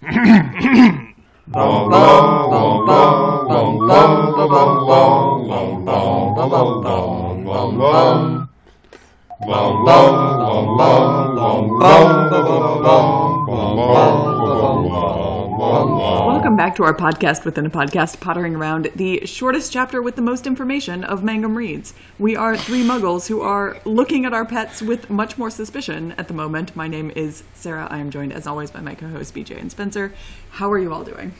Welcome back to our podcast within a podcast, pottering around the shortest chapter with the most information of Mangum Reads. We are three muggles who are looking at our pets with much more suspicion at the moment. My name is Sarah. I am joined, as always, by my co hosts, BJ and Spencer. How are you all doing?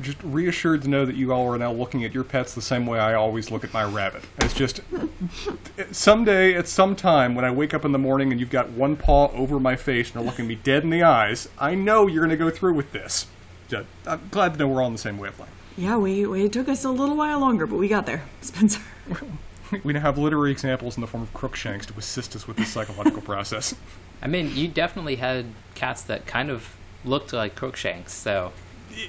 just reassured to know that you all are now looking at your pets the same way I always look at my rabbit. It's just someday at some time when I wake up in the morning and you've got one paw over my face and are looking me dead in the eyes, I know you're going to go through with this. Just, I'm glad to know we're all on the same wavelength. Yeah, we, we it took us a little while longer, but we got there, Spencer. We now have literary examples in the form of Crookshanks to assist us with this psychological process. I mean, you definitely had cats that kind of looked like Crookshanks, so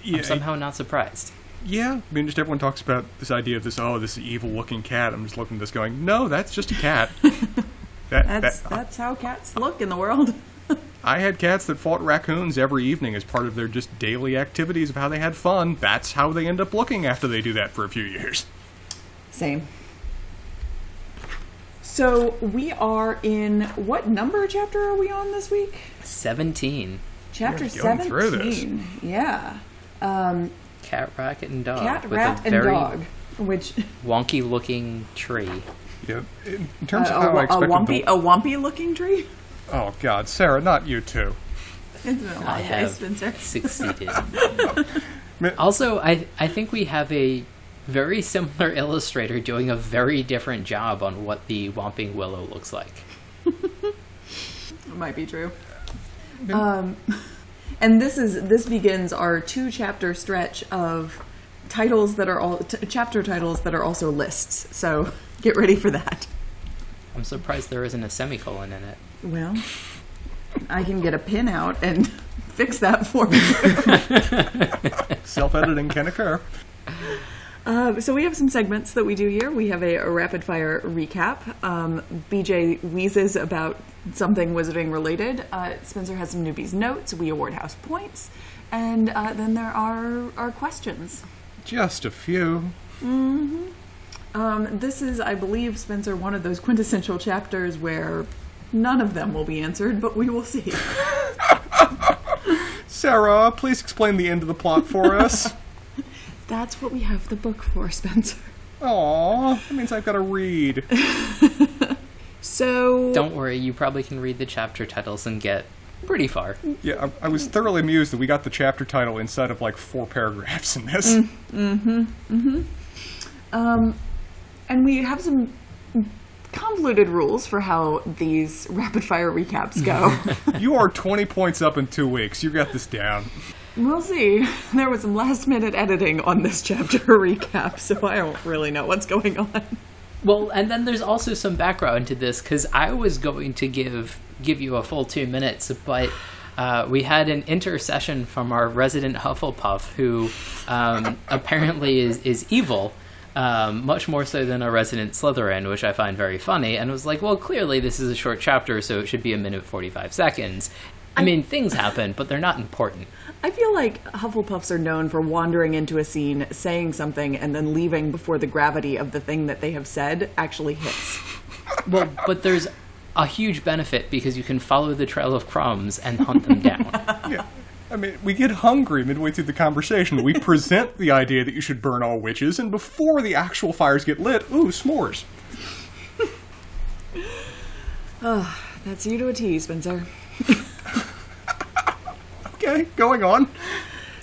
Yeah, I'm somehow not surprised. yeah. I mean, just everyone talks about this idea of this. Oh, this evil-looking cat. I'm just looking at this, going, no, that's just a cat. that, That's that, uh, that's how cats look in the world. I had cats that fought raccoons every evening as part of their just daily activities of how they had fun. That's how they end up looking after they do that for a few years. Same. So we are in what number chapter are we on this week? 17. Chapter We're going through this. seventeen. Yeah. Um, Cat, racket, and dog. cat, with rat, a and very dog. Which wonky looking tree. Yeah, in in terms a, of how I a, expected wumpy, the- a wumpy looking tree. Oh God, Sarah, not you too. It's been a long I day, have Spencer. succeeded. Also, I I think we have a very similar illustrator doing a very different job on what the Whomping Willow looks like. It might be true. Um, and this is this begins our two chapter stretch of titles that are all t- chapter titles that are also lists. So get ready for that. I'm surprised there isn't a semicolon in it. Well, I can get a pin out and fix that for you. Self-editing can occur. Uh, so we have some segments that we do here. We have a, a rapid fire recap. Um, BJ wheezes about something wizarding related. Uh, Spencer has some newbies notes. We award house points, and uh, then there are our questions. Just a few. Um, this is, I believe, Spencer, one of those quintessential chapters where none of them will be answered, but we will see. Sarah, please explain the end of the plot for us. That's what we have the book for, Spencer. Aw, that means I've got to read. So Don't worry, you probably can read the chapter titles and get pretty far. Yeah, I, I was thoroughly amused that we got the chapter title inside of like four paragraphs in this. Mm, hmm mm-hmm. Um, and we have some convoluted rules for how these rapid fire recaps go. You are 20 points up in two weeks. You got this down. we'll see. There was some last minute editing on this chapter recap, so I don't really know what's going on. Well, and then there's also some background to this because I was going to give give you a full two minutes, but uh, we had an intercession from our resident Hufflepuff, who um, apparently is is evil, um, much more so than a resident Slytherin, which I find very funny. And was like, well, clearly this is a short chapter, so it should be a minute forty five seconds. I mean, things happen, but they're not important. I feel like Hufflepuffs are known for wandering into a scene, saying something, and then leaving before the gravity of the thing that they have said actually hits. Well, but there's a huge benefit because you can follow the trail of crumbs and hunt them down. Yeah. I mean, we get hungry midway through the conversation. We present the idea that you should burn all witches, and before the actual fires get lit, ooh, s'mores. oh, That's you to a T, Spencer. Okay, going on.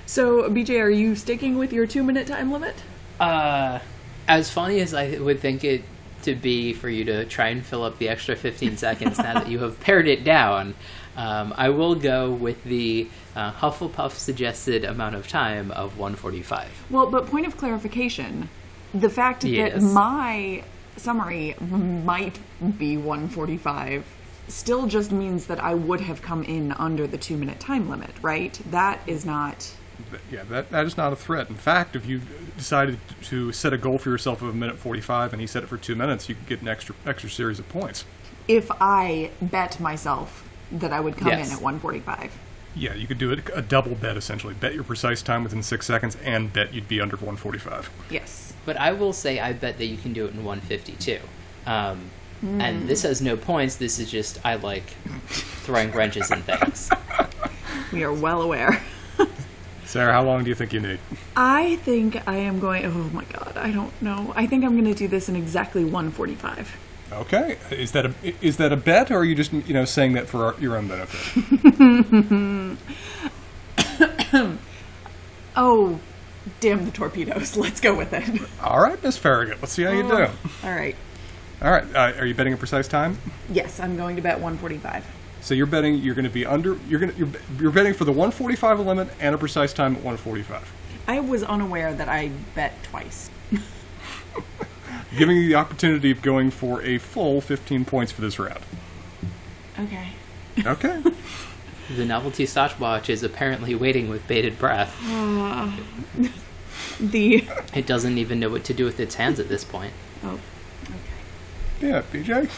So, BJ, are you sticking with your two minute time limit? Uh, as funny as I would think it to be for you to try and fill up the extra 15 seconds now that you have pared it down, um, I will go with the uh, Hufflepuff suggested amount of time of 145. Well, but point of clarification the fact Yes. that my summary might be 145 still just means that I would have come in under the two minute time limit, right? That is not. Yeah, that, that is not a threat. In fact, if you decided to set a goal for yourself of a minute 45 and he set it for two minutes, you could get an extra extra series of points. If I bet myself that I would come Yes. in at 145. Yeah, you could do it a double bet essentially. Bet your precise time within six seconds, and bet you'd be under 145. Yes. But I will say, I bet that you can do it in 152. Um, And this has no points. This is just I like throwing wrenches and things. We are well aware. Sarah, how long do you think you need? I think I am going. Oh my god, I don't know. I think I'm going to do this in exactly 145. Okay, is that a is that a bet, or are you just you know saying that for our, your own benefit? Oh, damn the torpedoes. Let's go with it. All right, Miss Farragut, let's see how you do. All right. All right, uh, are you betting a precise time? Yes, I'm going to bet 145. So you're betting you're going to be under you're going to you're, you're betting for the 145 limit and a precise time at 145, I was unaware that I bet twice. giving you the opportunity of going for a full 15 points for this round. Okay. Okay. The novelty stopwatch is apparently waiting with bated breath. Ah. The. It doesn't even know what to do with its hands at this point. Oh. Okay. Yeah, BJ.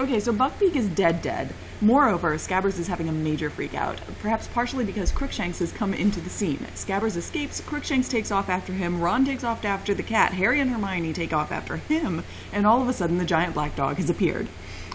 Okay, so Buckbeak is dead, dead. Moreover, Scabbers is having a major freakout, perhaps partially because Crookshanks has come into the scene. Scabbers escapes, Crookshanks takes off after him, Ron takes off after the cat, Harry and Hermione take off after him, and all of a sudden the giant black dog has appeared.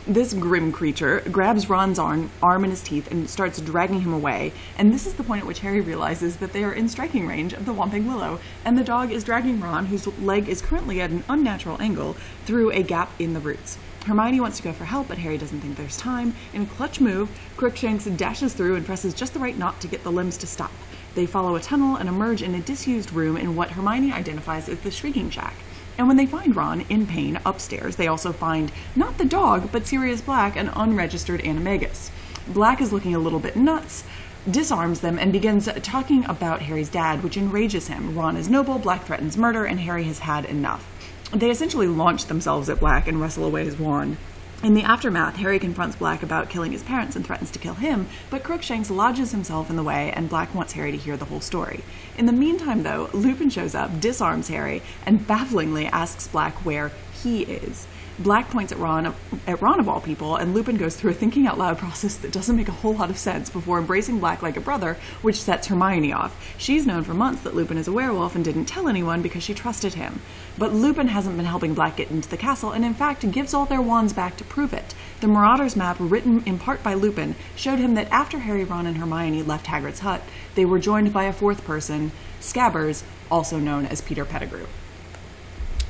This grim creature grabs Ron's arm, arm in his teeth and starts dragging him away, and this is the point at which Harry realizes that they are in striking range of the Whomping Willow, and the dog is dragging Ron, whose leg is currently at an unnatural angle, through a gap in the roots. Hermione wants to go for help, but Harry doesn't think there's time. In a clutch move, Crookshanks dashes through and presses just the right knot to get the limbs to stop. They follow a tunnel and emerge in a disused room in what Hermione identifies as the Shrieking Shack. And when they find Ron in pain upstairs, they also find not the dog, but Sirius Black, an unregistered animagus. Black is looking a little bit nuts, disarms them, and begins talking about Harry's dad, which enrages him. Ron is noble, Black threatens murder, and Harry has had enough. They essentially launch themselves at Black and wrestle away his wand. In the aftermath, Harry confronts Black about killing his parents and threatens to kill him, but Crookshanks lodges himself in the way, and Black wants Harry to hear the whole story. In the meantime, though, Lupin shows up, disarms Harry, and bafflingly asks Black where he is. Black points at Ron, at Ron of all people, and Lupin goes through a thinking out loud process that doesn't make a whole lot of sense before embracing Black like a brother, which sets Hermione off. She's known for months that Lupin is a werewolf and didn't tell anyone because she trusted him. But Lupin hasn't been helping Black get into the castle, and in fact gives all their wands back to prove it. The Marauders map, written in part by Lupin, showed him that after Harry, Ron, and Hermione left Hagrid's hut, they were joined by a fourth person, Scabbers, also known as Peter Pettigrew.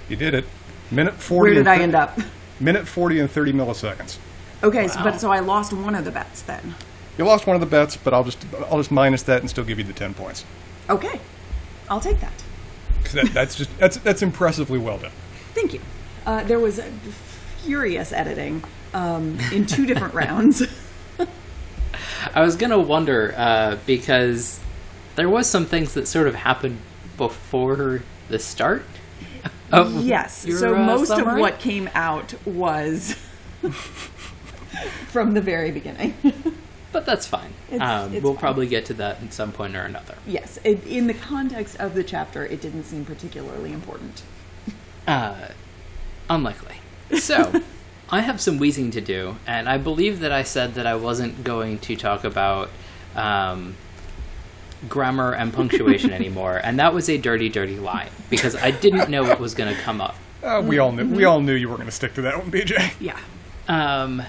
You did it. Minute 40. Where did and I thir- end up? Minute 40 and 30 milliseconds. Okay, so, but so I lost one of the bets then. You lost one of the bets, but I'll just I'll just minus that and still give you the 10 points. Okay, I'll take that. 'Cause That, that's just that's that's impressively well done. Thank you. Uh, there was furious editing um, in two different rounds. I was gonna wonder uh, because there was some things that sort of happened before the start. Of yes, your, so uh, most summary? of what came out was from the very beginning. But that's fine. It's- um, it's we'll fine. probably get to that at some point or another. yes, it, in the context of the chapter, it didn't seem particularly important. Uh, unlikely. So, I have some wheezing to do, and I believe that I said that I wasn't going to talk about um, grammar and punctuation anymore, and that was a dirty, dirty lie because I didn't know it was going to come up. Uh, we all knew we all knew you were going to stick to that one, BJ. Yeah. Um,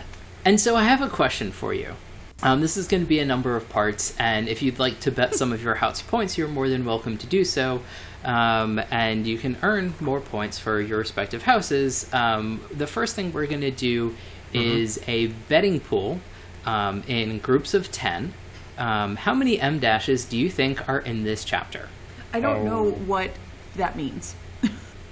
and so I have a question for you. Um, this is going to be a number of parts, and if you'd like to bet some of your house points, you're more than welcome to do so. Um, and you can earn more points for your respective houses. Um, the first thing we're going to do is a betting pool um, in groups of 10. Um, how many M dashes do you think are in this chapter? I don't Oh. know what that means.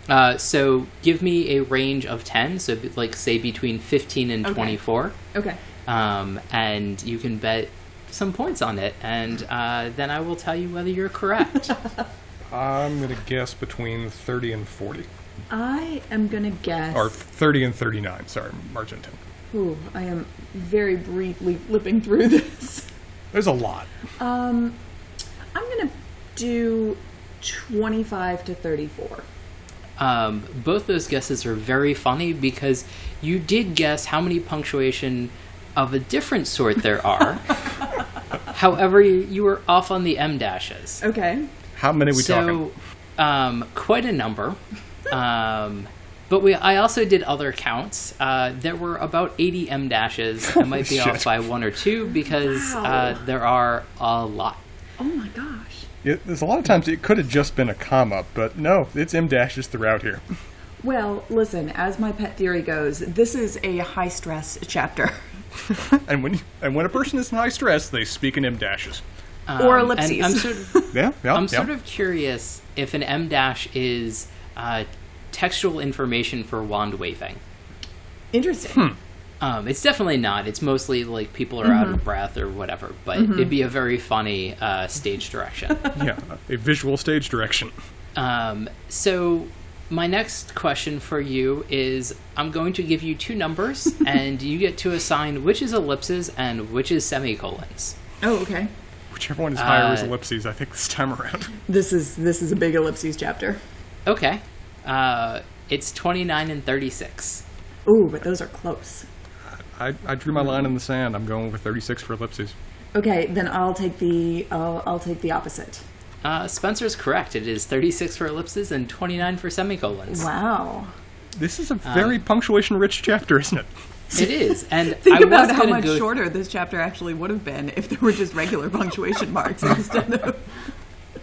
Uh, so give me a range of 10, so like say between 15 and Okay. 24. Okay. Um, and you can bet some points on it, and uh, then I will tell you whether you're correct. I'm going to guess between 30 and 40, I am going to guess. or 30 and 39. Sorry, margin 10. Ooh, I am very briefly flipping through this. There's a lot. Um, I'm going to do 25 to 34. um, both those guesses are very funny because you did guess how many punctuation of a different sort there are. However, you, you were off on the M dashes. Okay. How many are we so, talking? um, quite a number. Um, but we, I also did other counts. Uh, there were about 80 M dashes. I might be off by one or two because Wow. uh, there are a lot. Oh my gosh. It, there's a lot of times it could have just been a comma, but no, it's M dashes throughout here. Well, listen, as my pet theory goes, this is a high stress chapter. And when and when a person is in high stress, they speak in M dashes. Or Um, and ellipses. I'm sort of, Yeah, yeah. I'm yeah. sort of curious if an M dash is uh, textual information for wand waving. Interesting. Um, it's definitely not. It's mostly like people are out of breath or whatever. But it'd be a very funny uh, stage direction. yeah, a visual stage direction. um, so my next question for you is: I'm going to give you two numbers, and you get to assign which is ellipses and which is semicolons. Oh, okay. Whichever one is higher is Uh, ellipses, I think, this time around. This is this is a big ellipses chapter. Okay, uh, it's 29 and 36. Ooh, but those are close. I, I drew my line in the sand. I'm going with 36 for ellipses. Okay, then I'll take the I'll, I'll take the opposite. Uh, Spencer's correct. It is 36 for ellipses and 29 for semicolons. Wow. This is a very punctuation-rich chapter, isn't it? It is, and Think I about how much go shorter this chapter actually would have been if there were just regular punctuation marks instead of.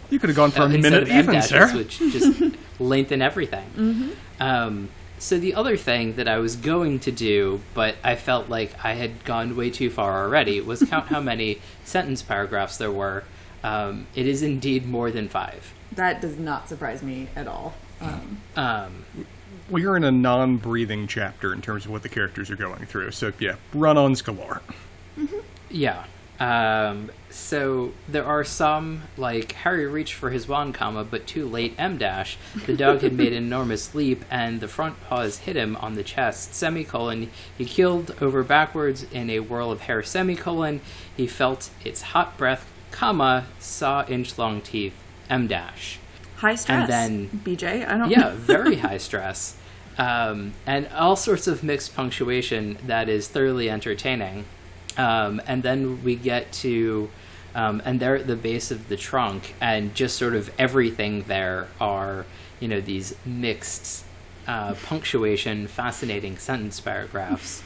You could have gone for uh, a minute of M even, dashes, which just lengthen everything. Um, so the other thing that I was going to do, but I felt like I had gone way too far already, was count how many sentence paragraphs there were. Um, it is indeed more than five. That does not surprise me at all. Um, Um, Well, you're in a non-breathing chapter in terms of what the characters are going through. So yeah, run-ons galore. Yeah. Um, so there are some like Harry reached for his wand, comma, but too late. M dash. The dog had made an enormous leap, and the front paws hit him on the chest. Semicolon. He keeled over backwards in a whirl of hair. Semicolon. He felt its hot breath, comma, saw inch long teeth. M dash. high stress. And then- BJ, I don't. Yeah, very high stress. Um, and all sorts of mixed punctuation that is thoroughly entertaining. Um, and then we get to, um, and they're at the base of the trunk, and just sort of everything there are, you know, these mixed uh, punctuation, fascinating sentence paragraphs.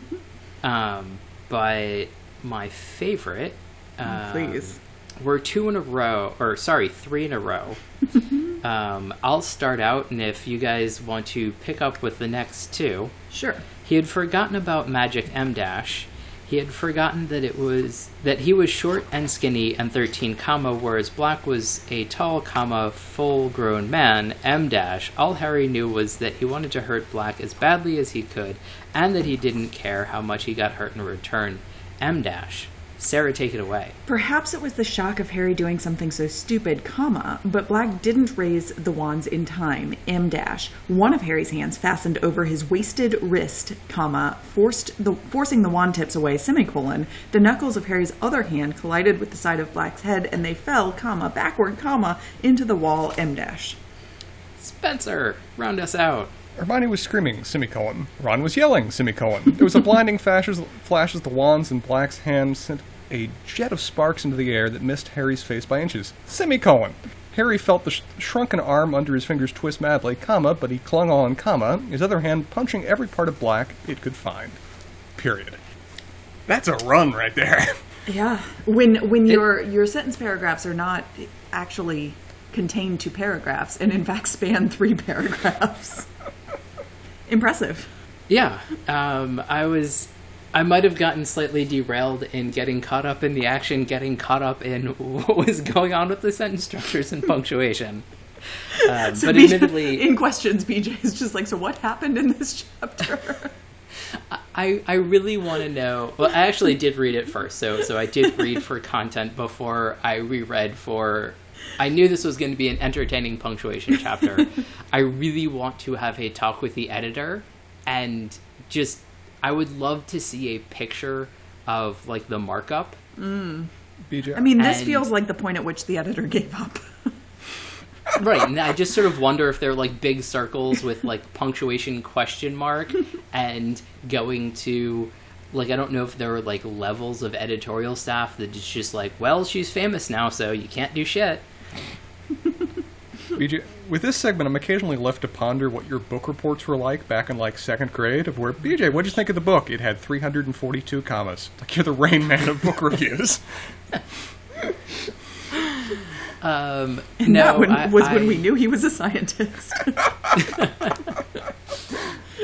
um, but my favorite. Um, Please. we're two in a row, or sorry, three in a row. um, I'll start out, and if you guys want to pick up with the next two, Sure. he had forgotten about Magic M Dash. He had forgotten that it was that he was short and skinny and 13 comma whereas Black was a tall comma full grown man M dash all Harry knew was that he wanted to hurt Black as badly as he could and that he didn't care how much he got hurt in return M dash Sarah take it away Perhaps it was the shock of Harry doing something so stupid, comma, but Black didn't raise the wands in time. M dash. One of Harry's hands fastened over his wasted wrist, comma, forced the forcing the wand tips away, semicolon. The knuckles of Harry's other hand collided with the side of Black's head and they fell, comma, backward, comma, into the wall, M dash. Spencer round us out Hermione was screaming, semicolon. Ron was yelling, semicolon. There was a blinding flash as, the wands in Black's hand sent a jet of sparks into the air that missed Harry's face by inches, semicolon. Harry felt the sh- shrunken arm under his fingers twist madly, comma, but he clung on, comma, his other hand punching every part of Black it could find. Period. That's a run right there. Yeah. When when your your sentence paragraphs are not actually contained to paragraphs and in fact span three paragraphs. Impressive. Yeah, um, I was. I might have gotten slightly derailed in getting caught up in the action, getting caught up in what was going on with the sentence structures and punctuation. Um, So but BJ admittedly, in questions, BJ is just like, so what happened in this chapter? I, I really want to know. Well, I actually did read it first, so so I did read for content before I reread for. I knew this was going to be an entertaining punctuation chapter. I really want to have a talk with the editor, and just I would love to see a picture of like the markup. BJ. I mean, this And- feels like the point at which the editor gave up. right and i just sort of wonder if they're like big circles with like punctuation question mark and going to like I don't know if there were like levels of editorial staff that it's just like, well, she's famous now, so you can't do shit. BJ, with this segment, I'm occasionally left to ponder what your book reports were like back in like second grade. Of where BJ, what'd you think of the book? It had 342 commas. Like you're the Rain Man of book reviews. Um, And no, that when, I- was when we knew he was a scientist.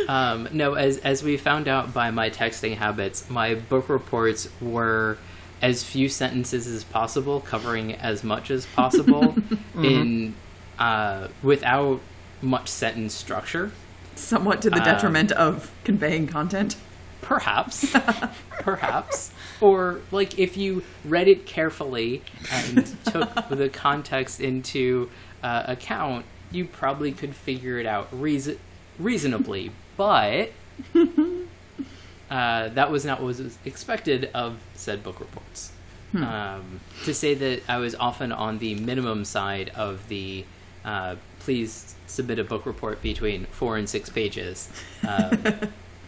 Um, no, as as we found out by my texting habits, my book reports were as few sentences as possible, covering as much as possible in uh, without much sentence structure. Somewhat to the Um, detriment of conveying content. Perhaps, perhaps, or like if you read it carefully and took the context into uh, account, you probably could figure it out reason- reasonably. But uh, that was not what was expected of said book reports. Um, to say that I was often on the minimum side of the uh, please submit a book report between four and six pages um,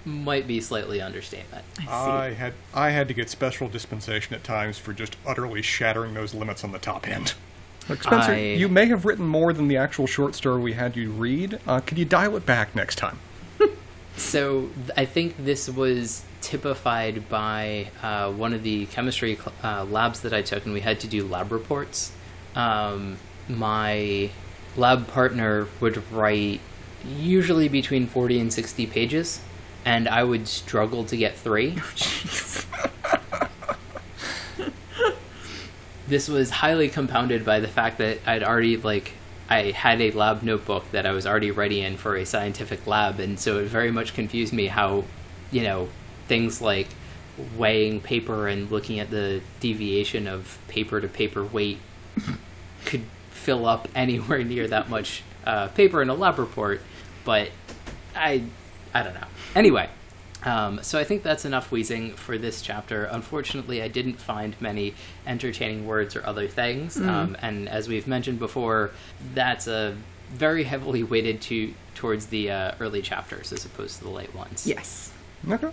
might be slightly understatement. I had I had to get special dispensation at times for just utterly shattering those limits on the top end. Look, Spencer, I- you may have written more than the actual short story we had you read. Uh, could you dial it back next time? So th- I think this was typified by uh, one of the chemistry cl- uh, labs that I took, and we had to do lab reports. Um, my lab partner would write usually between 40 and 60 pages, and I would struggle to get three. Oh, this was highly compounded by the fact that I'd already like I had a lab notebook that I was already ready in for a scientific lab, and so it very much confused me how, you know, things like weighing paper and looking at the deviation of paper to paper weight could fill up anywhere near that much uh, paper in a lab report. But I, I don't know. Anyway, um, so I think that's enough wheezing for this chapter. Unfortunately, I didn't find many entertaining words or other things, um, and as we've mentioned before, that's a very heavily weighted to towards the uh, early chapters as opposed to the late ones. Yes. Okay.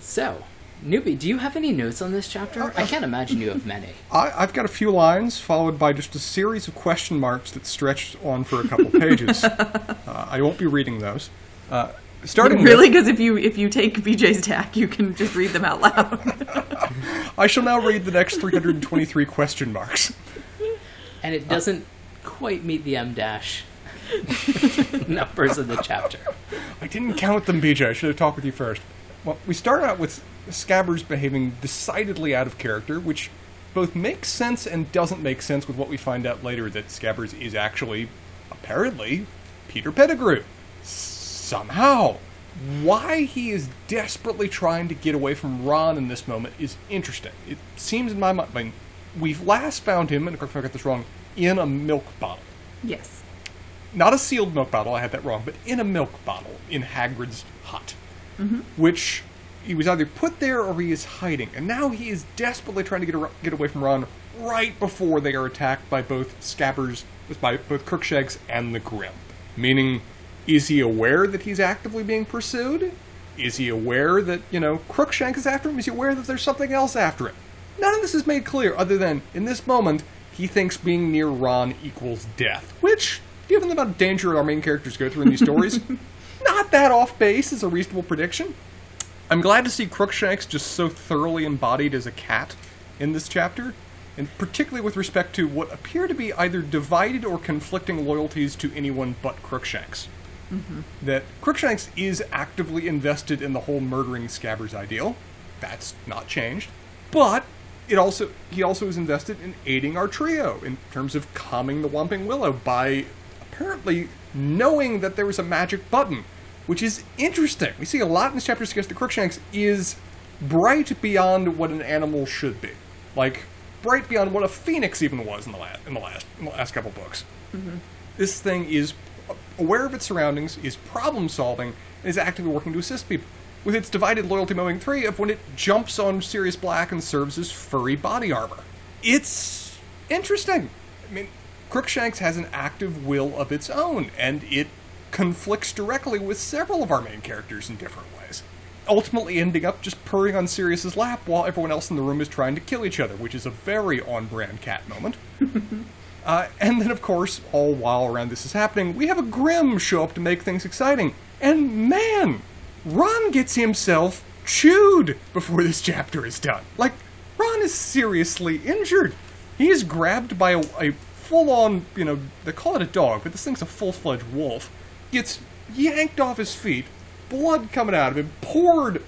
So, newbie, do you have any notes on this chapter? I can't imagine you have many. I, I've got a few lines followed by just a series of question marks that stretched on for a couple pages. uh, I won't be reading those. Uh, starting Really? Because if you if you take BJ's tack, you can just read them out loud. I shall now read the next 323 question marks. And it doesn't quite meet the M dash numbers of the chapter. I didn't count them, BJ. I should have talked with you first. Well, we start out with Scabbers behaving decidedly out of character, which both makes sense and doesn't make sense with what we find out later that Scabbers is actually, apparently, Peter Pettigrew. Somehow. Why he is desperately trying to get away from Ron in this moment is interesting. It seems in my mind, I mean, we've last found him, and if I got this wrong, in a milk bottle yes. not a sealed milk bottle, I had that wrong, but in a milk bottle in Hagrid's hut, Mm-hmm. which he was either put there or he is hiding, and now he is desperately trying to get get away from Ron right before they are attacked by both Scabbers, by both Crookshanks and the Grim. Meaning, is he aware that he's actively being pursued? Is he aware that you know Crookshank is after him? Is he aware that there's something else after him? None of this is made clear, other than in this moment he thinks being near Ron equals death, which, given the amount of danger our main characters go through in these stories, not that off base is a reasonable prediction. I'm glad to see Crookshanks just so thoroughly embodied as a cat in this chapter, and particularly with respect to what appear to be either divided or conflicting loyalties to anyone but Crookshanks. Mm-hmm. That Crookshanks is actively invested in the whole murdering Scabbers ideal. That's not changed. But it also he also is invested in aiding our trio in terms of calming the Whomping Willow by apparently knowing that there was a magic button, which is interesting. We see a lot in this chapter suggest that Crookshanks is bright beyond what an animal should be, like bright beyond what a phoenix even was in the last in the last in the last couple books. Mm-hmm. This thing is aware of its surroundings, is problem solving, and is actively working to assist people. With its divided loyalty mowing three of when it jumps on Sirius Black and serves as furry body armor. It's interesting. I mean, Crookshanks has an active will of its own, and it conflicts directly with several of our main characters in different ways. ultimately ending up just purring on Sirius's lap while everyone else in the room is trying to kill each other, which is a very on-brand cat moment. uh, and then, of course, all while around this is happening, we have a Grim show up to make things exciting. And man, Ron gets himself chewed before this chapter is done. Like, Ron is seriously injured. He is grabbed by a, a full-on, you know, they call it a dog, but this thing's a full-fledged wolf. Gets yanked off his feet, blood coming out of him, poured,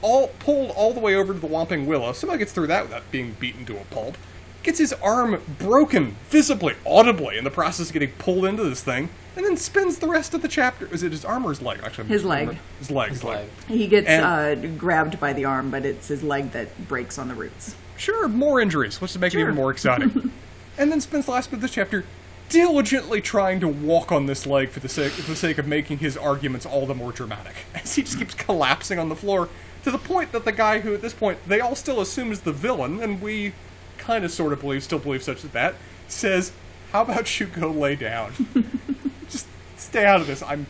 all pulled all the way over to the Whomping Willow. Somehow gets through that without being beaten to a pulp. Gets his arm broken, visibly, audibly, in the process of getting pulled into this thing, and then spends the rest of the chapter. Is it his arm or his leg? Actually, His leg. His leg. His leg. He gets And- uh, grabbed by the arm, but it's his leg that breaks on the roots. Sure, more injuries. Let's just make it even more exciting. and then spends the last bit of this chapter diligently trying to walk on this leg for the sake for the sake of making his arguments all the more dramatic. As he just keeps collapsing on the floor to the point that the guy who at this point they all still assume is the villain, and we kind of sort of believe still believe such as that, says, How about you go lay down? just stay out of this. I'm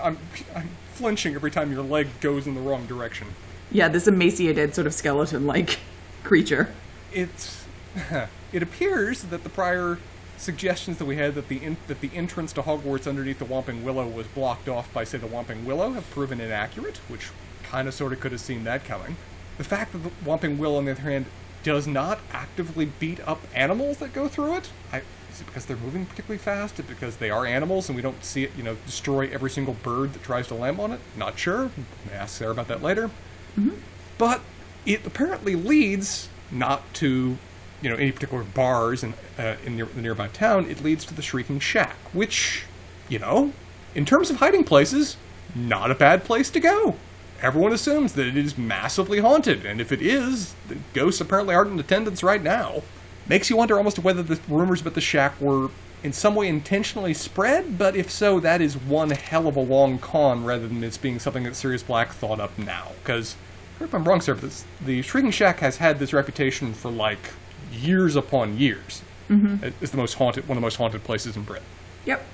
I'm I'm flinching every time your leg goes in the wrong direction. Yeah, this emaciated sort of skeleton-like creature. it's it appears that the prior suggestions that we had that the in, that the entrance to Hogwarts underneath the Whomping Willow was blocked off by say the Whomping Willow have proven inaccurate, which kind of sort of could have seen that coming. The fact that the Whomping Willow, on the other hand, does not actively beat up animals that go through it. I, is it because they're moving particularly fast? Is it because they are animals and we don't see it, you know, destroy every single bird that tries to land on it? Not sure. May ask Sarah about that later mm-hmm. but it apparently leads not to you know any particular bars in uh, in the nearby town. It leads to the Shrieking Shack, which you know, in terms of hiding places, not a bad place to go. Everyone assumes that it is massively haunted, and if it is, the ghosts apparently aren't in attendance right now. Makes you wonder almost whether the rumors about the shack were in some way intentionally spread, but if so, that is one hell of a long con rather than it's being something that Sirius Black thought up now. Because, if I'm wrong, sir, but the Shrieking Shack has had this reputation for like years upon years. Mm-hmm. It's the most haunted, one of the most haunted places in Britain. Yep.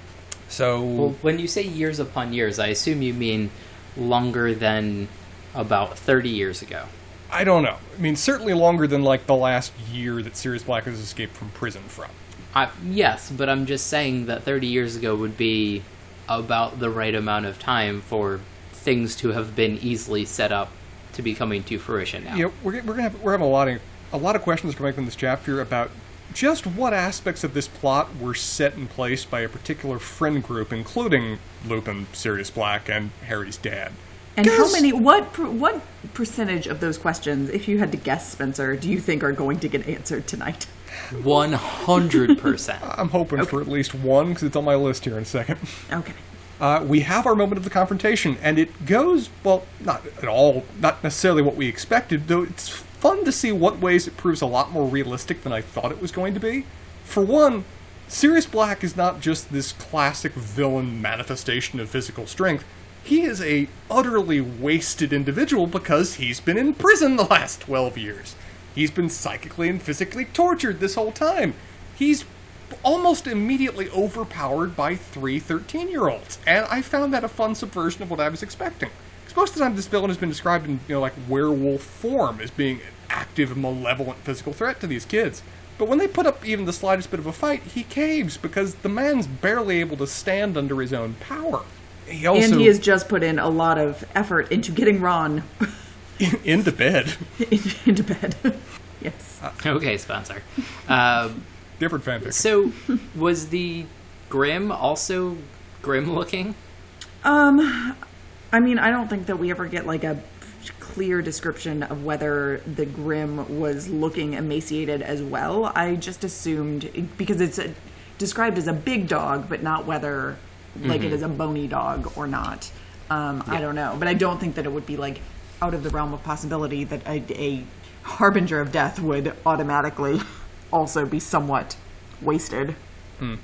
So, Well, when you say years upon years, I assume you mean longer than about 30 years ago. I don't know. I mean, certainly longer than like the last year that Sirius Black has escaped from prison from. I, yes, but I'm just saying that 30 years ago would be about the right amount of time for things to have been easily set up to be coming to fruition now. you know, we're, we're gonna have we're having a lot of a lot of questions coming from this chapter about just what aspects of this plot were set in place by a particular friend group, including Lupin, Sirius Black, and Harry's dad. And how many? What? What percentage of those questions, if you had to guess, Spencer, do you think are going to get answered tonight? 100%. I'm hoping for at least one because it's on my list here in a second. Okay. Uh, we have our moment of the confrontation, and it goes well, not at all, not necessarily what we expected. Though it's fun to see what ways it proves a lot more realistic than I thought it was going to be. For one, Sirius Black is not just this classic villain manifestation of physical strength. He is a utterly wasted individual because he's been in prison the last 12 years. He's been psychically and physically tortured this whole time. He's almost immediately overpowered by three 13 year olds. And I found that a fun subversion of what I was expecting. Because most of the time, this villain has been described in, you know, like werewolf form as being an active, malevolent physical threat to these kids. But when they put up even the slightest bit of a fight, he caves because the man's barely able to stand under his own power. He also and he has just put in a lot of effort into getting Ron in, into bed. into bed. yes. okay, Spencer. Uh, Different fanfic. so, was the Grim also grim looking? Um, I mean, I don't think that we ever get like a clear description of whether the Grim was looking emaciated as well. I just assumed because it's uh described as a big dog, but not whether like it is a bony dog or not. Um, I don't know, but I don't think that it would be like out of the realm of possibility that a, a harbinger of death would automatically also be somewhat wasted. Hmm.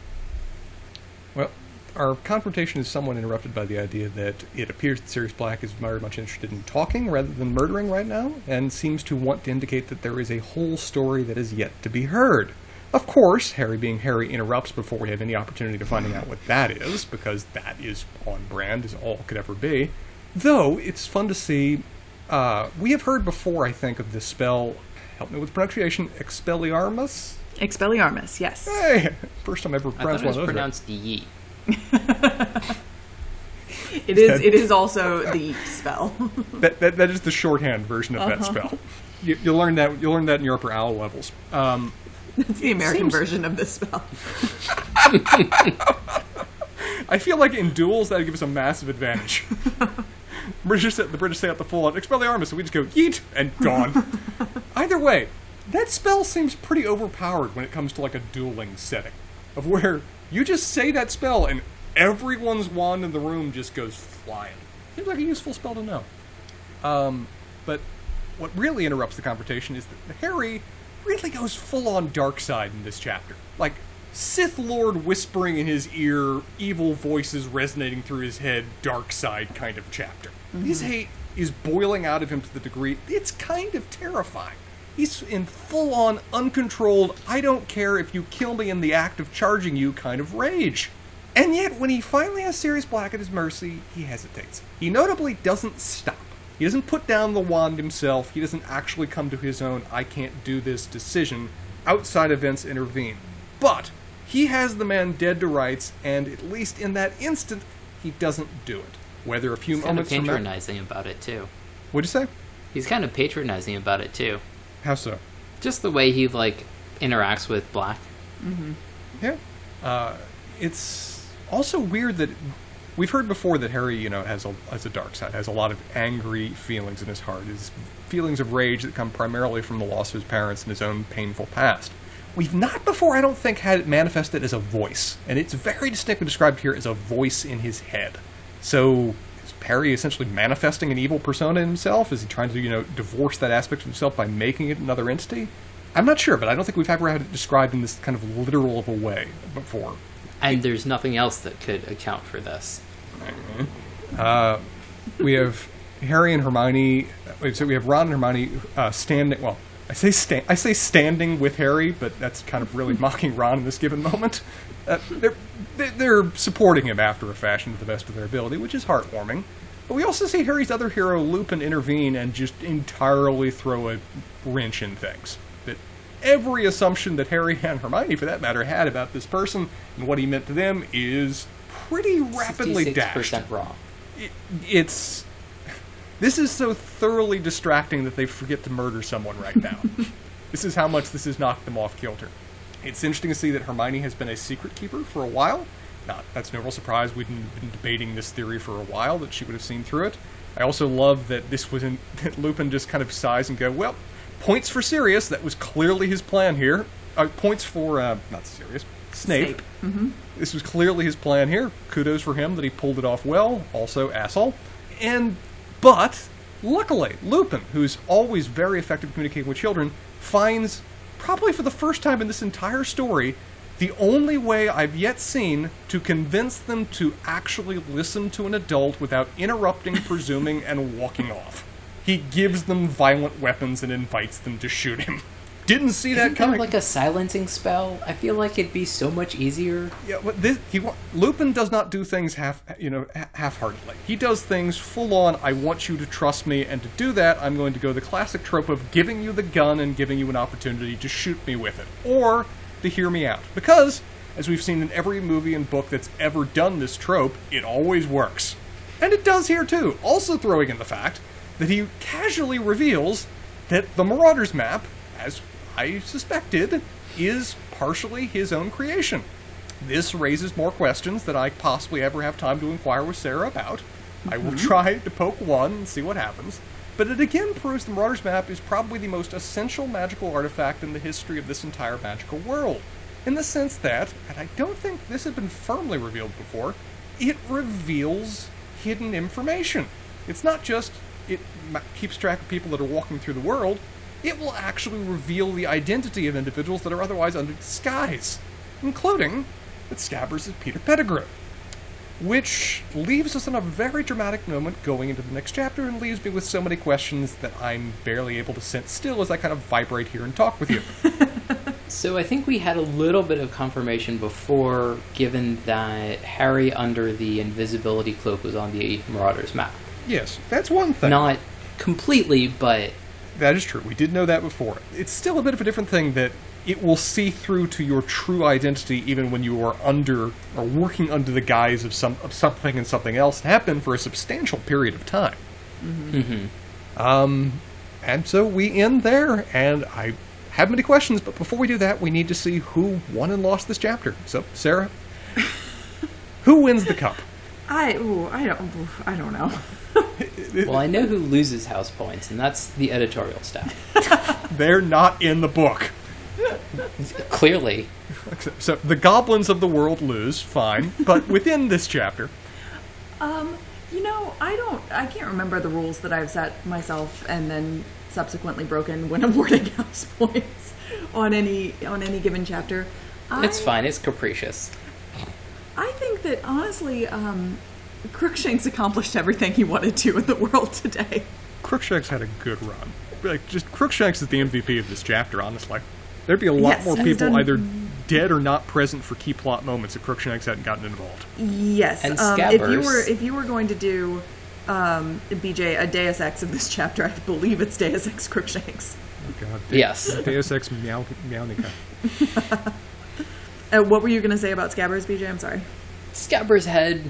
Well, our confrontation is somewhat interrupted by the idea that it appears that Sirius Black is very much interested in talking rather than murdering right now, and seems to want to indicate that there is a whole story that is yet to be heard. Of course, Harry being Harry interrupts before we have any opportunity to finding out what that is, because that is on brand as all could ever be. Though, it's fun to see Uh, we have heard before, I think, of this spell. Help me with pronunciation. Expelliarmus. Expelliarmus, yes. Hey, first time I ever I thought pronounced it one was of those. right. pronounced ye. It is. It is also the spell. That, that that is the shorthand version of Uh-huh. that spell. You, you'll learn that you'll learn that in your upper owl levels. Um, it's the American seems- version of this spell. I feel like in duels that would give us a massive advantage. British, the British say out the full on Expelliarmus, so we just go yeet and gone. Either way, that spell seems pretty overpowered when it comes to like a dueling setting, of where you just say that spell and everyone's wand in the room just goes flying. Seems like a useful spell to know. Um, but what really interrupts the conversation is that Harry really goes full on dark side in this chapter. Like Sith Lord whispering in his ear, evil voices resonating through his head, dark side kind of chapter. His hate is boiling out of him to the degree it's kind of terrifying. He's in full on, uncontrolled, I don't care if you kill me in the act of charging you kind of rage. And yet, when he finally has Sirius Black at his mercy, he hesitates. He notably doesn't stop. He doesn't put down the wand himself. He doesn't actually come to his own, I can't do this decision. Outside events intervene. But he has the man dead to rights, and at least in that instant, he doesn't do it. Whether a few He's kind of moments from now. patronizing about it too. What'd you say? He's kind of patronizing about it too. How so? Just the way he like interacts with Black. Yeah. Uh, it's also weird that we've heard before that Harry, you know, has a has a dark side, has a lot of angry feelings in his heart, his feelings of rage that come primarily from the loss of his parents and his own painful past. We've not before, I don't think, had it manifested as a voice, and it's very distinctly described here as a voice in his head. So. Harry essentially manifesting an evil persona in himself? Is he trying to, you know, divorce that aspect of himself by making it another entity? I'm not sure, but I don't think we've ever had it described in this kind of literal of a way before. And there's nothing else that could account for this. we have Harry and Hermione. So we have Ron and Hermione uh, standing. Well, I say sta- I say standing with Harry, but that's kind of really mocking Ron in this given moment. Uh, they're they- they're supporting him after a fashion to the best of their ability, which is heartwarming. But we also see Harry's other hero Lupin intervene and just entirely throw a wrench in things. That every assumption that Harry and Hermione, for that matter, had about this person and what he meant to them is pretty rapidly dashed wrong. it, it's this is so thoroughly distracting that they forget to murder someone right now. this is how much this has knocked them off kilter. It's interesting to see that Hermione has been a secret keeper for a while. Not that's no real surprise. We've been, been debating this theory for a while that she would have seen through it. I also love that this was in that Lupin just kind of sighs and go, "Well, points for Sirius. That was clearly his plan here. Uh, points for uh, not Sirius, Snape. Snape. This was clearly his plan here. Kudos for him that he pulled it off well. Also, asshole. And, but, luckily, Lupin, who's always very effective at communicating with children, finds, probably for the first time in this entire story, the only way I've yet seen to convince them to actually listen to an adult without interrupting, presuming, and walking off. He gives them violent weapons and invites them to shoot him. Didn't see that Isn't there coming. like a silencing spell? I feel like it'd be so much easier. Yeah, but this, he Lupin does not do things half, you know, half-heartedly. He does things full on. I want you to trust me, and to do that, I'm going to go the classic trope of giving you the gun and giving you an opportunity to shoot me with it, or to hear me out. Because, as we've seen in every movie and book that's ever done this trope, it always works, and it does here too. Also throwing in the fact that he casually reveals that the Marauders map, I suspected, is partially his own creation. This raises more questions than I possibly ever have time to inquire with Sarah about. I will mm-hmm. try to poke one and see what happens. But it again proves the Marauders map is probably the most essential magical artifact in the history of this entire magical world. In the sense that, and I don't think this had been firmly revealed before, it reveals hidden information. It's not just it keeps track of people that are walking through the world, it will actually reveal the identity of individuals that are otherwise under disguise, including that Scabbers is Peter Pettigrew. Which leaves us in a very dramatic moment going into the next chapter and leaves me with so many questions that I'm barely able to sit still as I kind of vibrate here and talk with you. So I think we had a little bit of confirmation before, given that Harry under the invisibility cloak was on the Marauders map. yes, that's one thing. Not completely, but That is true. We did know that before. It's still a bit of a different thing that it will see through to your true identity even when you are under or working under the guise of some of something and something else and have been for a substantial period of time. Um, and so we end there, and I have many questions, but before we do that, we need to see who won and lost this chapter. So, Sarah, who wins the cup? I ooh, I don't I don't know. well, I know who loses house points, and that's the editorial staff. They're not in the book. Clearly, So the goblins of the world lose, fine, but within this chapter, Um, you know, I don't I can't remember the rules that I've set myself and then subsequently broken when awarding house points on any on any given chapter. it's I- fine. It's capricious. I think that honestly, um, Crookshanks accomplished everything he wanted to in the world today. Crookshanks had a good run. Like, just Crookshanks is the MVP of this chapter, honestly. There'd be a lot Yes, more people done- either dead or not present for key plot moments if Crookshanks hadn't gotten involved. Yes. And um, if you were if you were going to do um, BJ a Deus Ex of this chapter, I believe it's Deus Ex Crookshanks. Oh, God. De- Yes. Deus Ex Meow- Meownica. Uh, what were you going to say about Scabbers, BJ? I'm sorry. Scabber's head,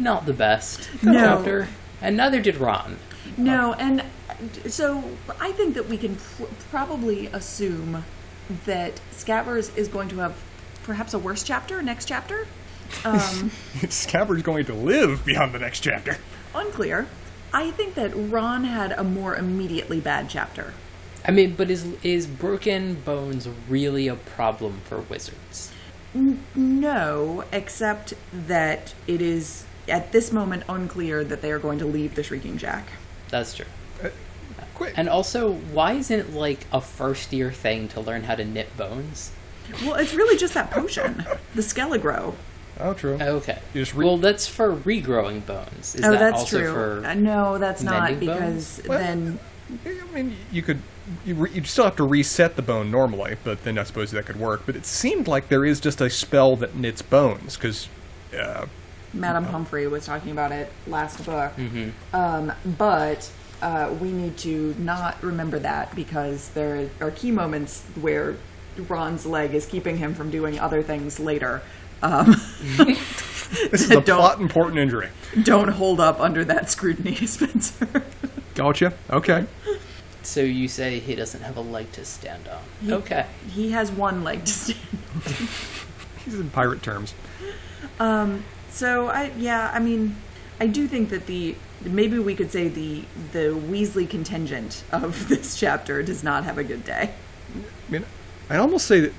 not the best. No. Chapter, and neither did Ron. No, and so I think that we can pr- probably assume that Scabbers is going to have perhaps a worse chapter next chapter. Um, Scabbard's going to live beyond the next chapter. unclear. I think that Ron had a more immediately bad chapter. I mean, but is is broken bones really a problem for wizards? No, except that it is at this moment unclear that they are going to leave the Shrieking Shack. That's true. Quick. And also, why isn't it like a first year thing to learn how to knit bones? Well, it's really just that potion, the Skelegro. Oh, true. Okay. Re- well, that's for regrowing bones. Is oh, that that's also true. for Uh, no, that's not because? Well- then I mean, you could. You re- you'd still have to reset the bone normally, but then I suppose that could work. But it seemed like there is just a spell that knits bones, because uh, Madame Pomfrey was talking about it last book. Um, but uh, we need to not remember that because there are key moments where Ron's leg is keeping him from doing other things later. Um, this is a Don't- plot important injury. don't hold up under that scrutiny, Spencer. Gotcha. Okay. So you say he doesn't have a leg to stand on. Okay. he has one leg to stand. On. He's in pirate terms. So I yeah, I mean, I do think that the maybe we could say the the Weasley contingent of this chapter does not have a good day. I mean, I'd almost say that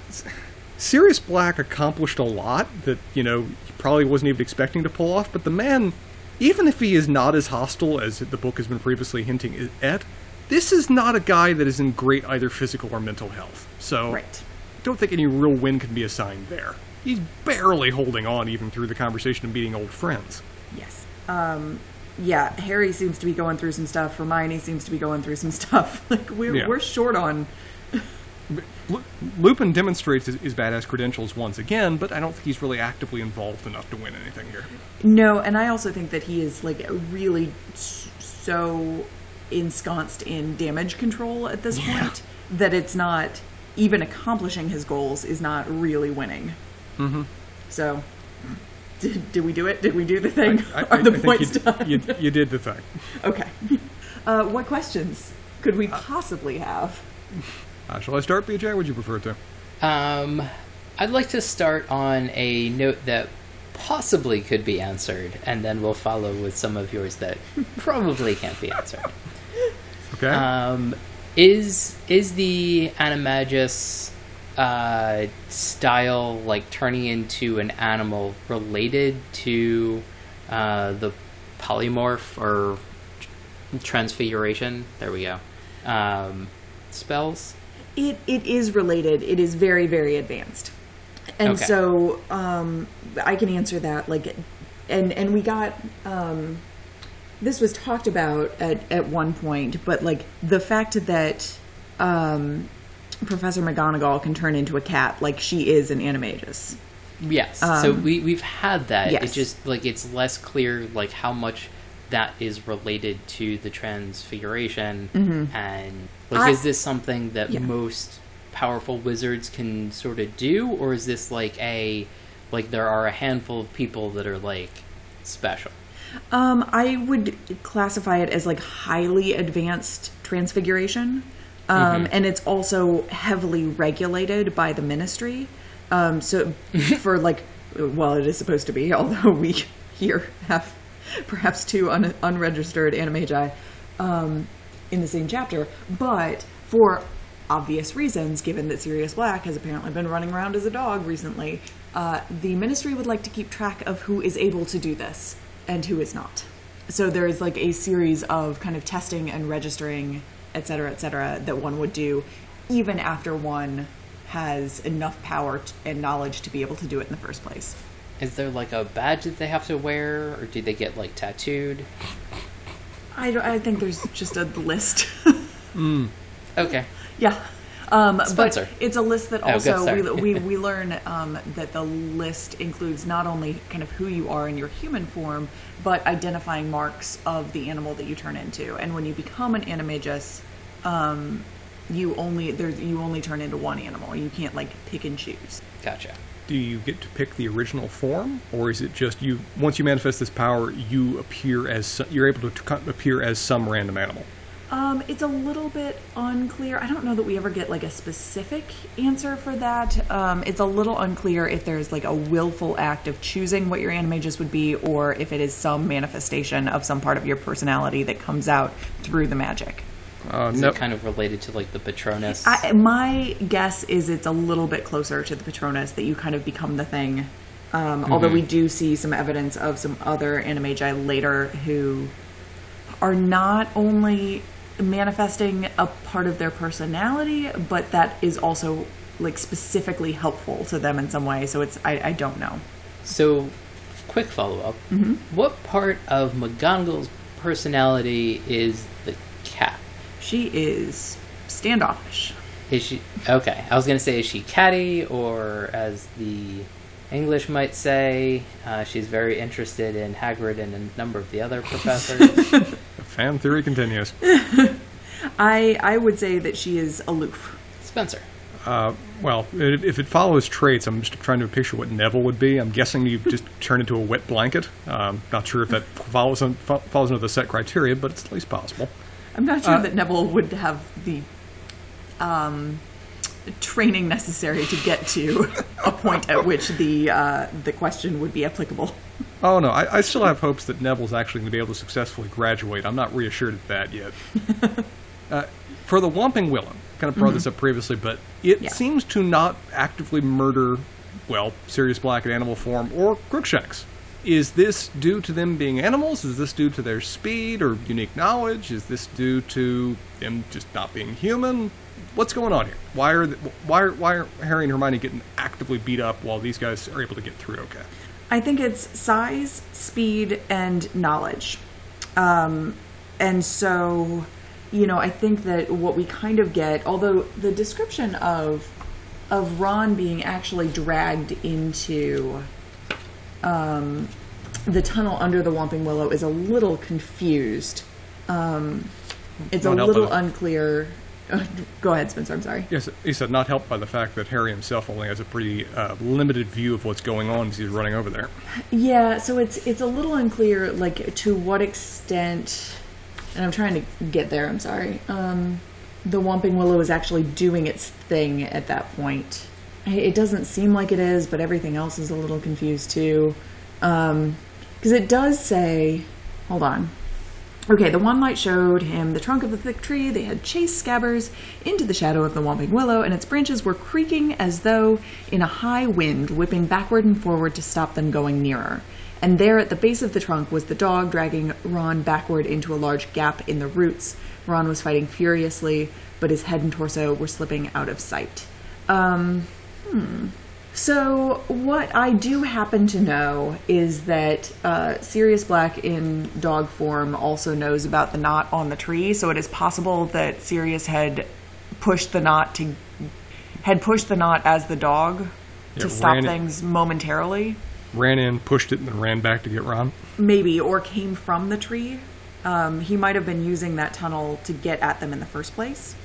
Sirius Black accomplished a lot that, you know, he probably wasn't even expecting to pull off, but the man, even if he is not as hostile as the book has been previously hinting at, this is not a guy that is in great either physical or mental health. So, Right. don't think any real win can be assigned there. He's barely holding on even through the conversation of meeting old friends. Yes. Um, yeah, Harry seems to be going through some stuff. Hermione seems to be going through some stuff. Like we're Yeah. we're short on. Lupin demonstrates his, his badass credentials once again, but I don't think he's really actively involved enough to win anything here. No, and I also think that he is like really so ensconced in damage control at this Yeah. point that it's not even accomplishing his goals is not really winning. Mm-hmm. So, did, did we do it? Did we do the thing? I- I- Are the I points you, done? You, you did the thing. Okay. Uh, what questions could we possibly have? Uh, shall I start, BJ? Would you prefer to? Um, I'd like to start on a note that possibly could be answered, and then we'll follow with some of yours that probably can't be answered. Okay. Um, is is the animagus uh, style like turning into an animal related to uh, the polymorph or transfiguration? There we go. Um, spells. It it is related. It is very very advanced, and Okay. so um, I can answer that. Like, and and we got um, this was talked about at at one point, but like the fact that um, Professor McGonagall can turn into a cat, like she is an animagus. Yes. so we we've had that. yes. It's just like it's less clear like how much that is related to the transfiguration and like I- is this something that Yeah. most powerful wizards can sort of do or is this like a like there are a handful of people that are like special Um, I would classify it as like highly advanced transfiguration. Um, and it's also heavily regulated by the ministry. Um, so for like, well, it is supposed to be, although we here have perhaps two un- unregistered animagi um, in the same chapter, but for obvious reasons, given that Sirius Black has apparently been running around as a dog recently, uh, the ministry would like to keep track of who is able to do this and who is not. So there is like a series of kind of testing and registering, et cetera, et cetera, that one would do even after one has enough power t- and knowledge to be able to do it in the first place. is there like a badge that they have to wear or do they get like tattooed I, don't- I think there's just a list. Hmm. okay Yeah. Um, Spencer. But it's a list that Oh, good, also we, we, we learn um, that the list includes not only kind of who you are in your human form, but identifying marks of the animal that you turn into. And when you become an animagus, um, you only there's you only turn into one animal. You can't like pick and choose. gotcha Do you get to pick the original form, or is it just you? Once you manifest this power, you appear as you're able to appear as some random animal. Um, it's a little bit unclear. I don't know that we ever get like a specific answer for that. Um, it's a little unclear if there's like a willful act of choosing what your animagus would be, or if it is some manifestation of some part of your personality that comes out through the magic. Uh, is no, it kind of related to like the patronus I, my guess is it's a little bit closer to the Patronus that you kind of become the thing. Um, Although we do see some evidence of some other animagi later who are not only manifesting a part of their personality, but that is also like specifically helpful to them in some way. So it's I, I don't know. So, quick follow up. Mm-hmm. What part of McGonagall's personality is the cat? She is standoffish. Is she okay? I was gonna say is she catty, or as the English might say, uh, she's very interested in Hagrid and a number of the other professors. The fan theory continues. I I would say that she is aloof. Spencer. Uh, well, i- if it follows traits, I'm just trying to picture what Neville would be. I'm guessing you just turn into a wet blanket. Um, not sure if that follows on, fo- falls into the set criteria, but it's at least possible. I'm not sure that Neville would have the um, training necessary to get to a point at which the uh, the question would be applicable. Oh no, I, I still have hopes that Neville's actually going to be able to successfully graduate. I'm not reassured of that yet. uh, for the Whomping Willow, kind of brought this up previously, but it Yeah. seems to not actively murder, well, Sirius Black in animal form or Crookshanks. Is this due to them being animals? Is this due to their speed or unique knowledge? Is this due to them just not being human? What's going on here? Why are th- why are, why are Harry and Hermione getting actively beat up while these guys are able to get through? Okay. I think it's size, speed, and knowledge. Um, and so, you know, I think that what we kind of get, although the description of of Ron being actually dragged into um, the tunnel under the Whomping Willow is a little confused. Um, it's a Not helped by little the- unclear. Go ahead, Spencer. I'm sorry. Yes, he said not helped by the fact that Harry himself only has a pretty uh, limited view of what's going on as he's running over there. Yeah, so it's it's a little unclear, like to what extent, and I'm trying to get there. I'm sorry. Um, the Whomping Willow is actually doing its thing at that point. It doesn't seem like it is, but everything else is a little confused too. Because it does say, hold on. Okay, the one light showed him the trunk of the thick tree. They had chased Scabbers into the shadow of the Whomping Willow, and its branches were creaking as though in a high wind, whipping backward and forward to stop them going nearer. And there at the base of the trunk was the dog dragging Ron backward into a large gap in the roots. Ron was fighting furiously, but his head and torso were slipping out of sight. Um, so, what I do happen to know is that uh, Sirius Black in dog form also knows about the knot on the tree. So, it is possible that Sirius had pushed the knot to had pushed the knot as the dog to stop things momentarily. ran in, pushed it, and then ran back to get Ron. maybe or came from the tree. Um, he might have been using that tunnel to get at them in the first place.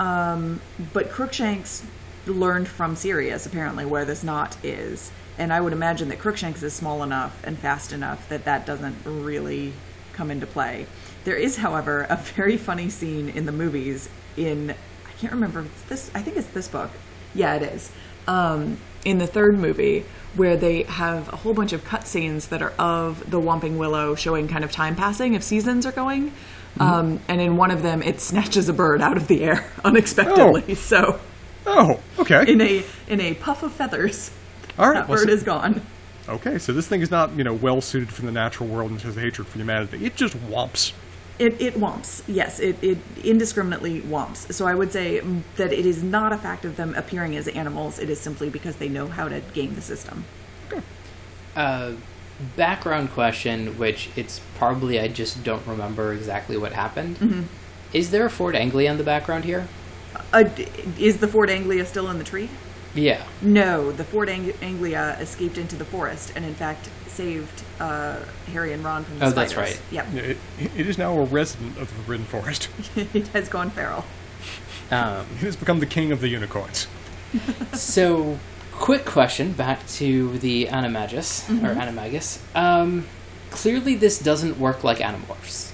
Um, but Crookshanks learned from Sirius apparently where this knot is, and I would imagine that Crookshanks is small enough and fast enough that that doesn't really come into play. There is, however, a very funny scene in the movies. In I can't remember it's this. I think it's this book. Yeah, it is. Um, in the third movie, where they have a whole bunch of cutscenes that are of the Whomping Willow showing kind of time passing if seasons are going. Um, and in one of them, it snatches a bird out of the air unexpectedly. So, Oh, okay. in a in a puff of feathers, All right. that well, bird so- is gone. Okay, so this thing is not, you know, well suited for the natural world and has a hatred for humanity. It just whomps. It, it whomps. Yes, it, it indiscriminately whomps. So I would say that it is not a fact of them appearing as animals. It is simply because they know how to game the system. Uh, background question, which it's probably I just don't remember exactly what happened. Mm-hmm. Is there a Ford Anglia in the background here? Uh, is the Ford Anglia still in the tree? Yeah. No, the Ford Ang- Anglia escaped into the forest and, in fact, saved uh, Harry and Ron from the Oh, that's right. Yep. Yeah, It, it is now a resident of the Forbidden Forest. it has gone feral. Um, It has become the king of the unicorns. so, quick question back to the Animagus or Animagus. Um, clearly, this doesn't work like Animorphs.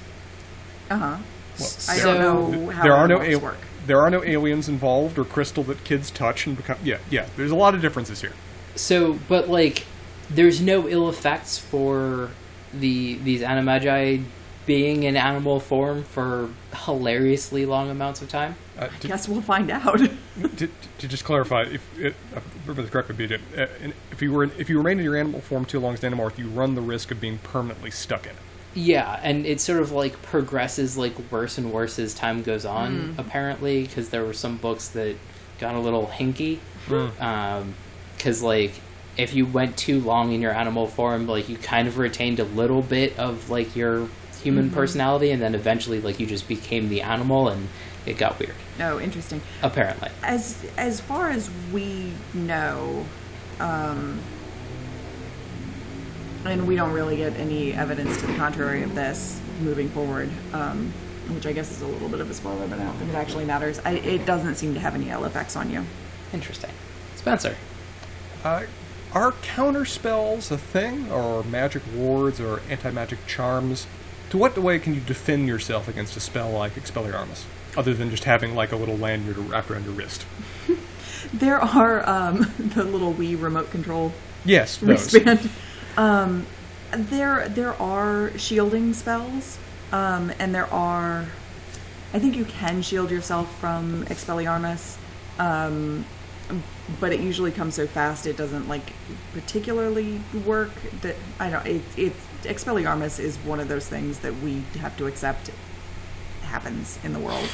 Uh huh. I So- don't know how there are no animorphs al- work. There are no aliens involved or crystal that kids touch and become. Yeah, yeah. There's a lot of differences here. So, but like, there's no ill effects for the these Animagi being in animal form for hilariously long amounts of time. Uh, to, Guess we'll find out. to, to just clarify, if it, uh, remember this correctly, BJ, uh, if you were if you remain in your animal form too long as an animorph, you run the risk of being permanently stuck in it. Yeah, and it sort of like progresses like worse and worse as time goes on. Mm-hmm. Apparently, because there were some books that got a little hinky. Hmm. Um, because like if you went too long in your animal form, like you kind of retained a little bit of like your human mm-hmm. personality, and then eventually like you just became the animal, and it got weird. oh, interesting. Apparently, As as far as we know, um, and we don't really get any evidence to the contrary of this moving forward, um, which I guess is a little bit of a spoiler, but I don't think it actually matters. I, it doesn't seem to have any ill effects on you. interesting. Spencer, Uh, are counter spells a thing, or magic wards, or anti magic charms? To what way can you defend yourself against a spell like Expelliarmus, other than just having like a little lanyard wrapped around your wrist? There are um, the little Wii remote control Yes, those. wristband. Um, there there are shielding spells, um, and there are. I think you can shield yourself from Expelliarmus, um, but it usually comes so fast it doesn't like particularly work. That I don't. It, it Expelliarmus is one of those things that we have to accept happens in the world.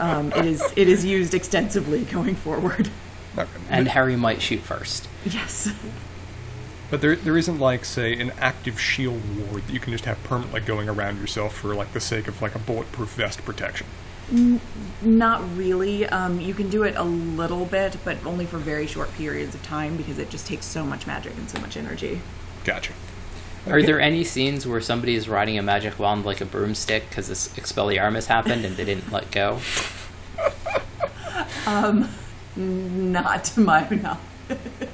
Um, it is it is used extensively going forward. And Harry might shoot first. Yes. But there, there isn't like say an active shield ward that you can just have permanently going around yourself for like the sake of like a bulletproof vest protection. Not really. Um, you can do it a little bit, but only for very short periods of time because it just takes so much magic and so much energy. Gotcha. Are there any scenes where somebody is riding a magic wand like a broomstick because this Expelliarmus happened and they didn't let go? um, Not to my knowledge.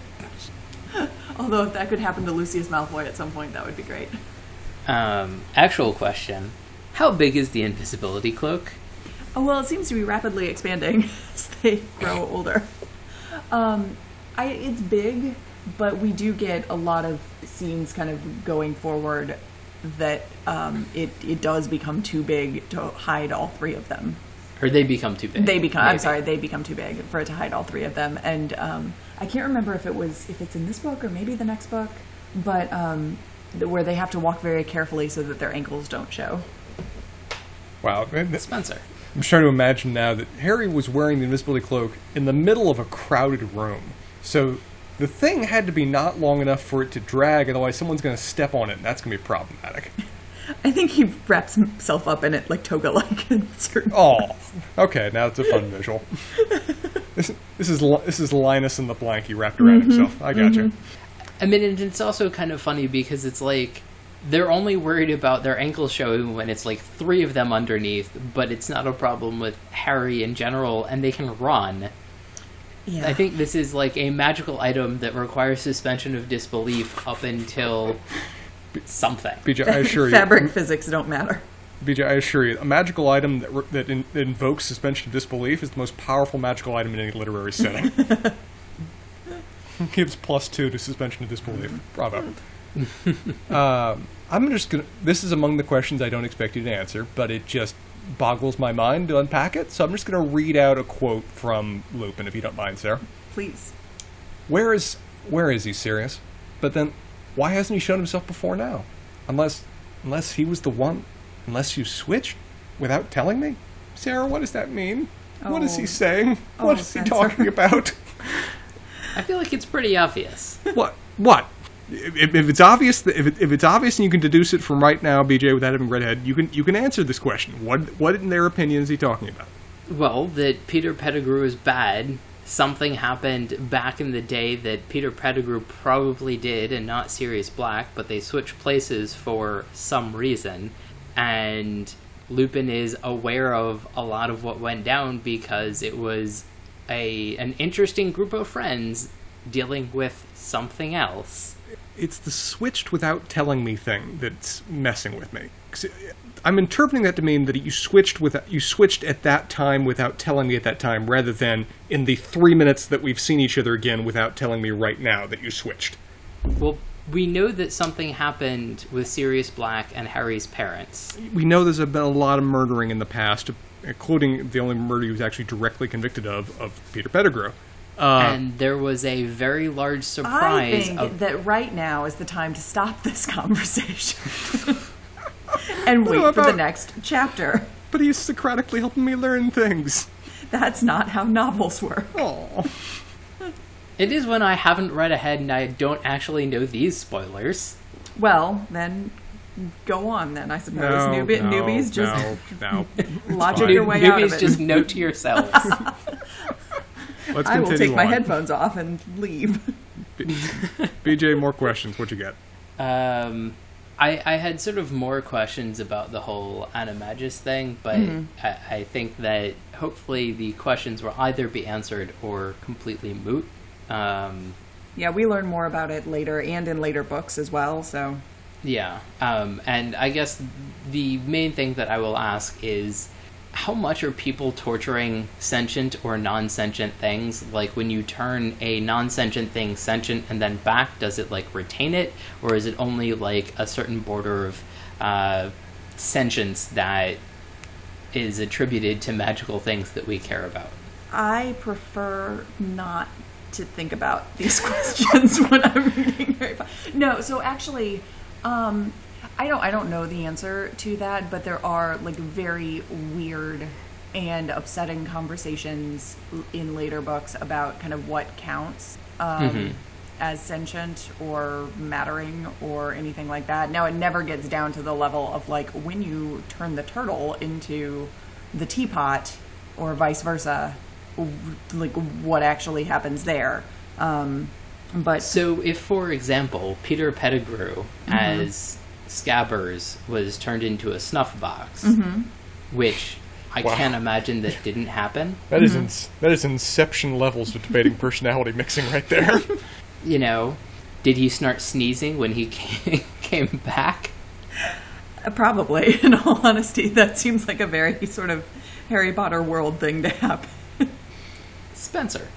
Although if that could happen to Lucius Malfoy at some point, that would be great. Um, actual question: How big is the invisibility cloak? Oh well, it seems to be rapidly expanding as they grow older. Um, I, it's big, but we do get a lot of scenes kind of going forward that um, it it does become too big to hide all three of them. Or they become too big? They become. I'm sorry, they become too big for it to hide all three of them. And um, I can't remember if it was if it's in this book or maybe the next book, but um, where they have to walk very carefully so that their ankles don't show. Wow. man, th- Spencer. I'm trying to imagine now that Harry was wearing the invisibility cloak in the middle of a crowded room. So the thing had to be not long enough for it to drag, otherwise someone's going to step on it, and that's going to be problematic. I think he wraps himself up in it like toga-like. in certain Oh, okay. Now it's a fun visual. This, this is this is Linus and the blankie wrapped around mm-hmm, himself. I got you. Mm-hmm. I mean, and it's also kind of funny because it's like they're only worried about their ankle showing when it's like three of them underneath, but it's not a problem with Harry in general, and they can run. Yeah. I think this is like a magical item that requires suspension of disbelief up until something. BJ, I assure you, fabric physics don't matter. BJ, I assure you, a magical item that, re- that, in, that invokes suspension of disbelief is the most powerful magical item in any literary setting. Gives plus two to suspension of disbelief. Bravo. um, I'm just gonna. This is among the questions I don't expect you to answer, but it just boggles my mind to unpack it. So I'm just going to read out a quote from Lupin, if you don't mind, Sarah. Please. Where is where is he Sirius? But then, why hasn't he shown himself before now? Unless unless he was the one. Unless you switched without telling me, Sarah. What does that mean? What is Oh. he saying? Oh, what is he talking about? I feel like it's pretty obvious. what? What? If, if it's obvious, that if, it, if it's obvious and you can deduce it from right now, BJ, without having read ahead, you can you can answer this question. What what in their opinion is he talking about? Well, that Peter Pettigrew is bad. Something happened back in the day that Peter Pettigrew probably did, and not Sirius Black, but they switched places for some reason. And Lupin is aware of a lot of what went down because it was a an interesting group of friends dealing with something else. it's the switched without telling me thing that's messing with me. 'Cause I'm interpreting that to mean that you switched with you switched at that time without telling me at that time, rather than in the three minutes that we've seen each other again without telling me right now that you switched. Well, we know that something happened with Sirius Black and Harry's parents. We know there's been a lot of murdering in the past, including the only murder he was actually directly convicted of of Peter Pettigrew. Uh, and there was a very large surprise. I surprise think of that right now is the time to stop this conversation and wait What for the next chapter. but he's Socratically helping me learn things. That's not how novels work. Oh, It is when I haven't read ahead and I don't actually know these spoilers. Well, then go on. Then I suppose no, Newbie, no, newbies just no, no. logic fine. your way out of Newbies it. just note to yourselves. Let's I will continue take my headphones off and leave. BJ, more questions. What you got? um, I, I had sort of more questions about the whole Animagus thing, but I, I think that hopefully the questions will either be answered or completely moot. Um, Yeah, we learn more about it later and in later books as well. So Yeah, um, and I guess the main thing that I will ask is how much are people torturing sentient or non sentient things? Like when you turn a non sentient thing sentient and then back, does it like retain it, or is it only like a certain border of uh, sentience that is attributed to magical things that we care about? I prefer not to think about these questions when I'm reading Harry Potter. No, so actually, um, I don't I don't know the answer to that, but there are like very weird and upsetting conversations in later books about kind of what counts um, as sentient or mattering or anything like that. Now it never gets down to the level of like when you turn the turtle into the teapot or vice versa like what actually happens there. Um but So, if, for example, Peter Pettigrew as Scabbers was turned into a snuff box, which I Wow. can't imagine that didn't happen, That is ins- that is inception levels of debating personality mixing right there. you know, did he start sneezing when he came, came back? uh, probably in all honesty that seems like a very sort of harry potter world thing to happen Spencer.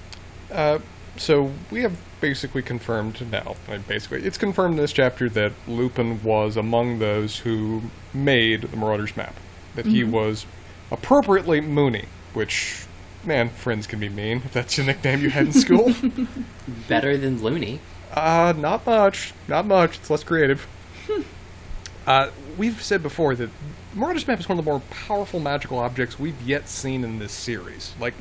uh, so we have basically confirmed now. Basically, it's confirmed in this chapter that Lupin was among those who made the Marauders map. That he was appropriately Moony, which. Man, friends can be mean if that's the nickname you had in school. Better than Looney. Uh, not much. Not much. It's less creative. uh, we've said before that Marauders Map is one of the more powerful magical objects we've yet seen in this series. Like,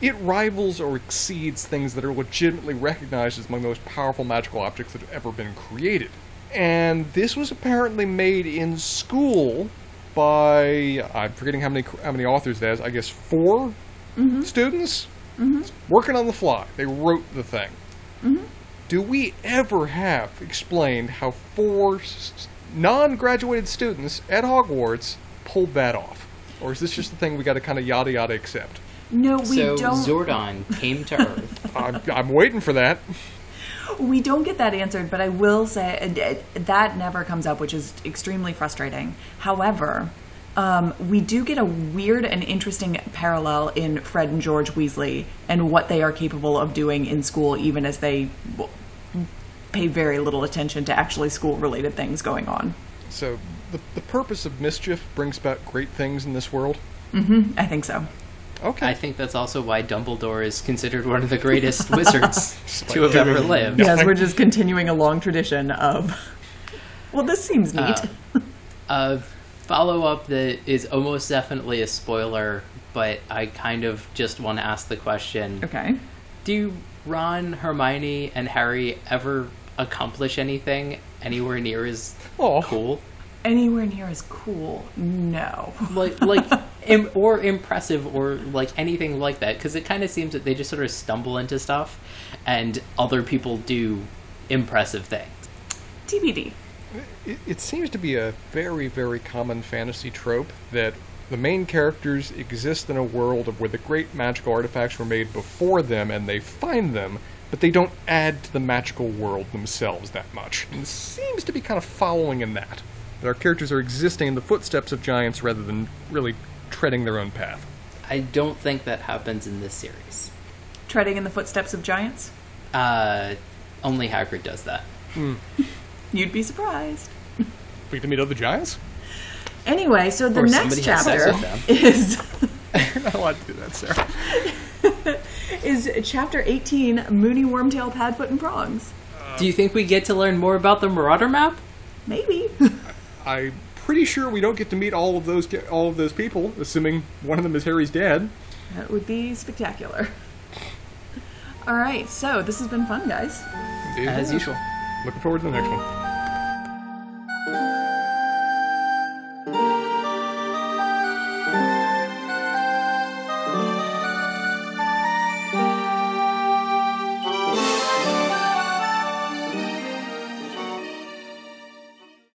it rivals or exceeds things that are legitimately recognized as among the most powerful magical objects that have ever been created. And this was apparently made in school by I'm forgetting how many how many authors that is. I guess 4 mm-hmm. students mm-hmm. working on the fly. They wrote the thing. Mm-hmm. do we ever have explained how four s- non-graduated students at Hogwarts pulled that off, or is this just the thing we got to kind of yada yada accept? No, we so don't. So, Zordon came to Earth. I'm, I'm waiting for that. We don't get that answered, but I will say uh, that never comes up, which is extremely frustrating. However, um, we do get a weird and interesting parallel in Fred and George Weasley and what they are capable of doing in school, even as they pay very little attention to actually school related things going on. So the the purpose of mischief brings about great things in this world. I think so. Okay. I think that's also why Dumbledore is considered one of the greatest wizards to have ever lived. Yes, we're just continuing a long tradition of. Well, this seems uh, neat. A follow up that is almost definitely a spoiler, but I kind of just want to ask the question okay. Do Ron, Hermione, and Harry ever accomplish anything anywhere near as Aw. cool? Anywhere near as cool? No. Like, like, Im- or impressive, or like anything like that? Because it kind of seems that they just sort of stumble into stuff, and other people do impressive things. TBD. it, it seems to be a very, very common fantasy trope that the main characters exist in a world of where the great magical artifacts were made before them and they find them, but they don't add to the magical world themselves that much. And it seems to be kind of following in that. That our characters are existing in the footsteps of giants rather than really treading their own path. I don't think that happens in this series. Treading in the footsteps of giants? Uh, only Hagrid does that. You'd be surprised. We get to meet other giants? Anyway, so the Or next somebody has sex chapter is You're not allowed to do that, Sarah. is chapter 18 Moony Wormtail Padfoot and Prongs. Do you think we get to learn more about the Marauder map? Maybe. I'm pretty sure we don't get to meet all of those all of those people, assuming one of them is Harry's dad. that would be spectacular. All right, so this has been fun, guys. Indeed. As usual. Looking forward to the next one.